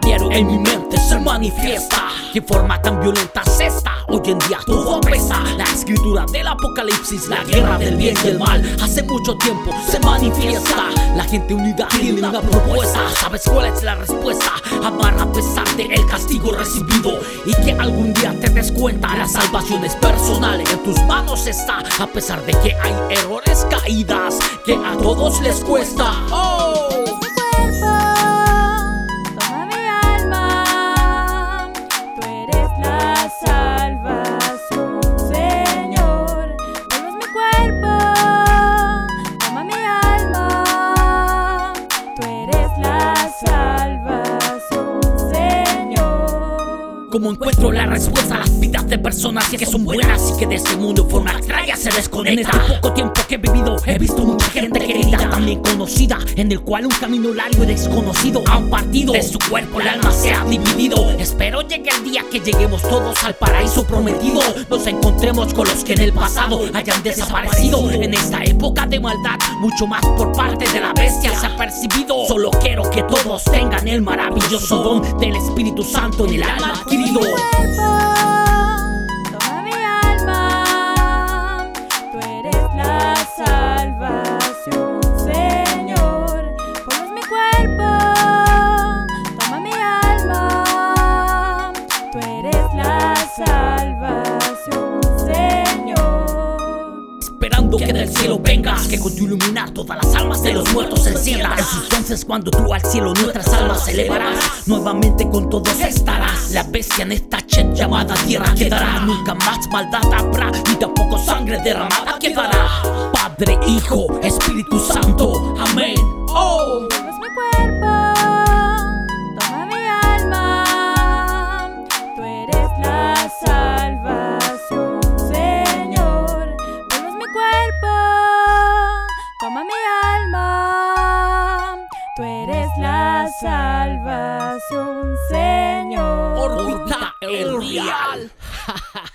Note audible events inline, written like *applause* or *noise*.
diario en mi mente se manifiesta. ¿Qué forma tan violenta es esta? Hoy en día todo apesta. La escritura del apocalipsis, la guerra del bien y el mal. Hace mucho tiempo se manifiesta. La gente unida tiene una propuesta. ¿Sabes cuál es la respuesta? Amar a pesar del castigo recibido. Y que algún día te des cuenta. La salvación es personal. En tus manos está. A pesar de que hay errores, caídas. Que a todos les cuesta. Oh. Como encuentro la respuesta a las vidas de personas que son buenas y que de este mundo forma extraña se desconecta. En este poco tiempo que he vivido he visto mucha gente querida, también conocida, en el cual un camino largo y desconocido han partido. De su cuerpo el alma se ha dividido. Espero llegue el día que lleguemos todos al paraíso prometido. Nos encontremos con los que en el pasado hayan desaparecido. En esta época de maldad, mucho más por parte de la bestia se Solo quiero que todos tengan el maravilloso don del Espíritu Santo en el alma mi que del cielo vengas, que con tu iluminar todas las almas de los muertos enciendas. Entonces cuando tú al cielo nuestras almas elevarás, nuevamente con todos estarás. La bestia en esta chet llamada tierra quedará. Nunca más maldad habrá, ni tampoco sangre derramada quedará. Padre, Hijo, Espíritu Santo, amén. Oh. Orbita el real. *laughs*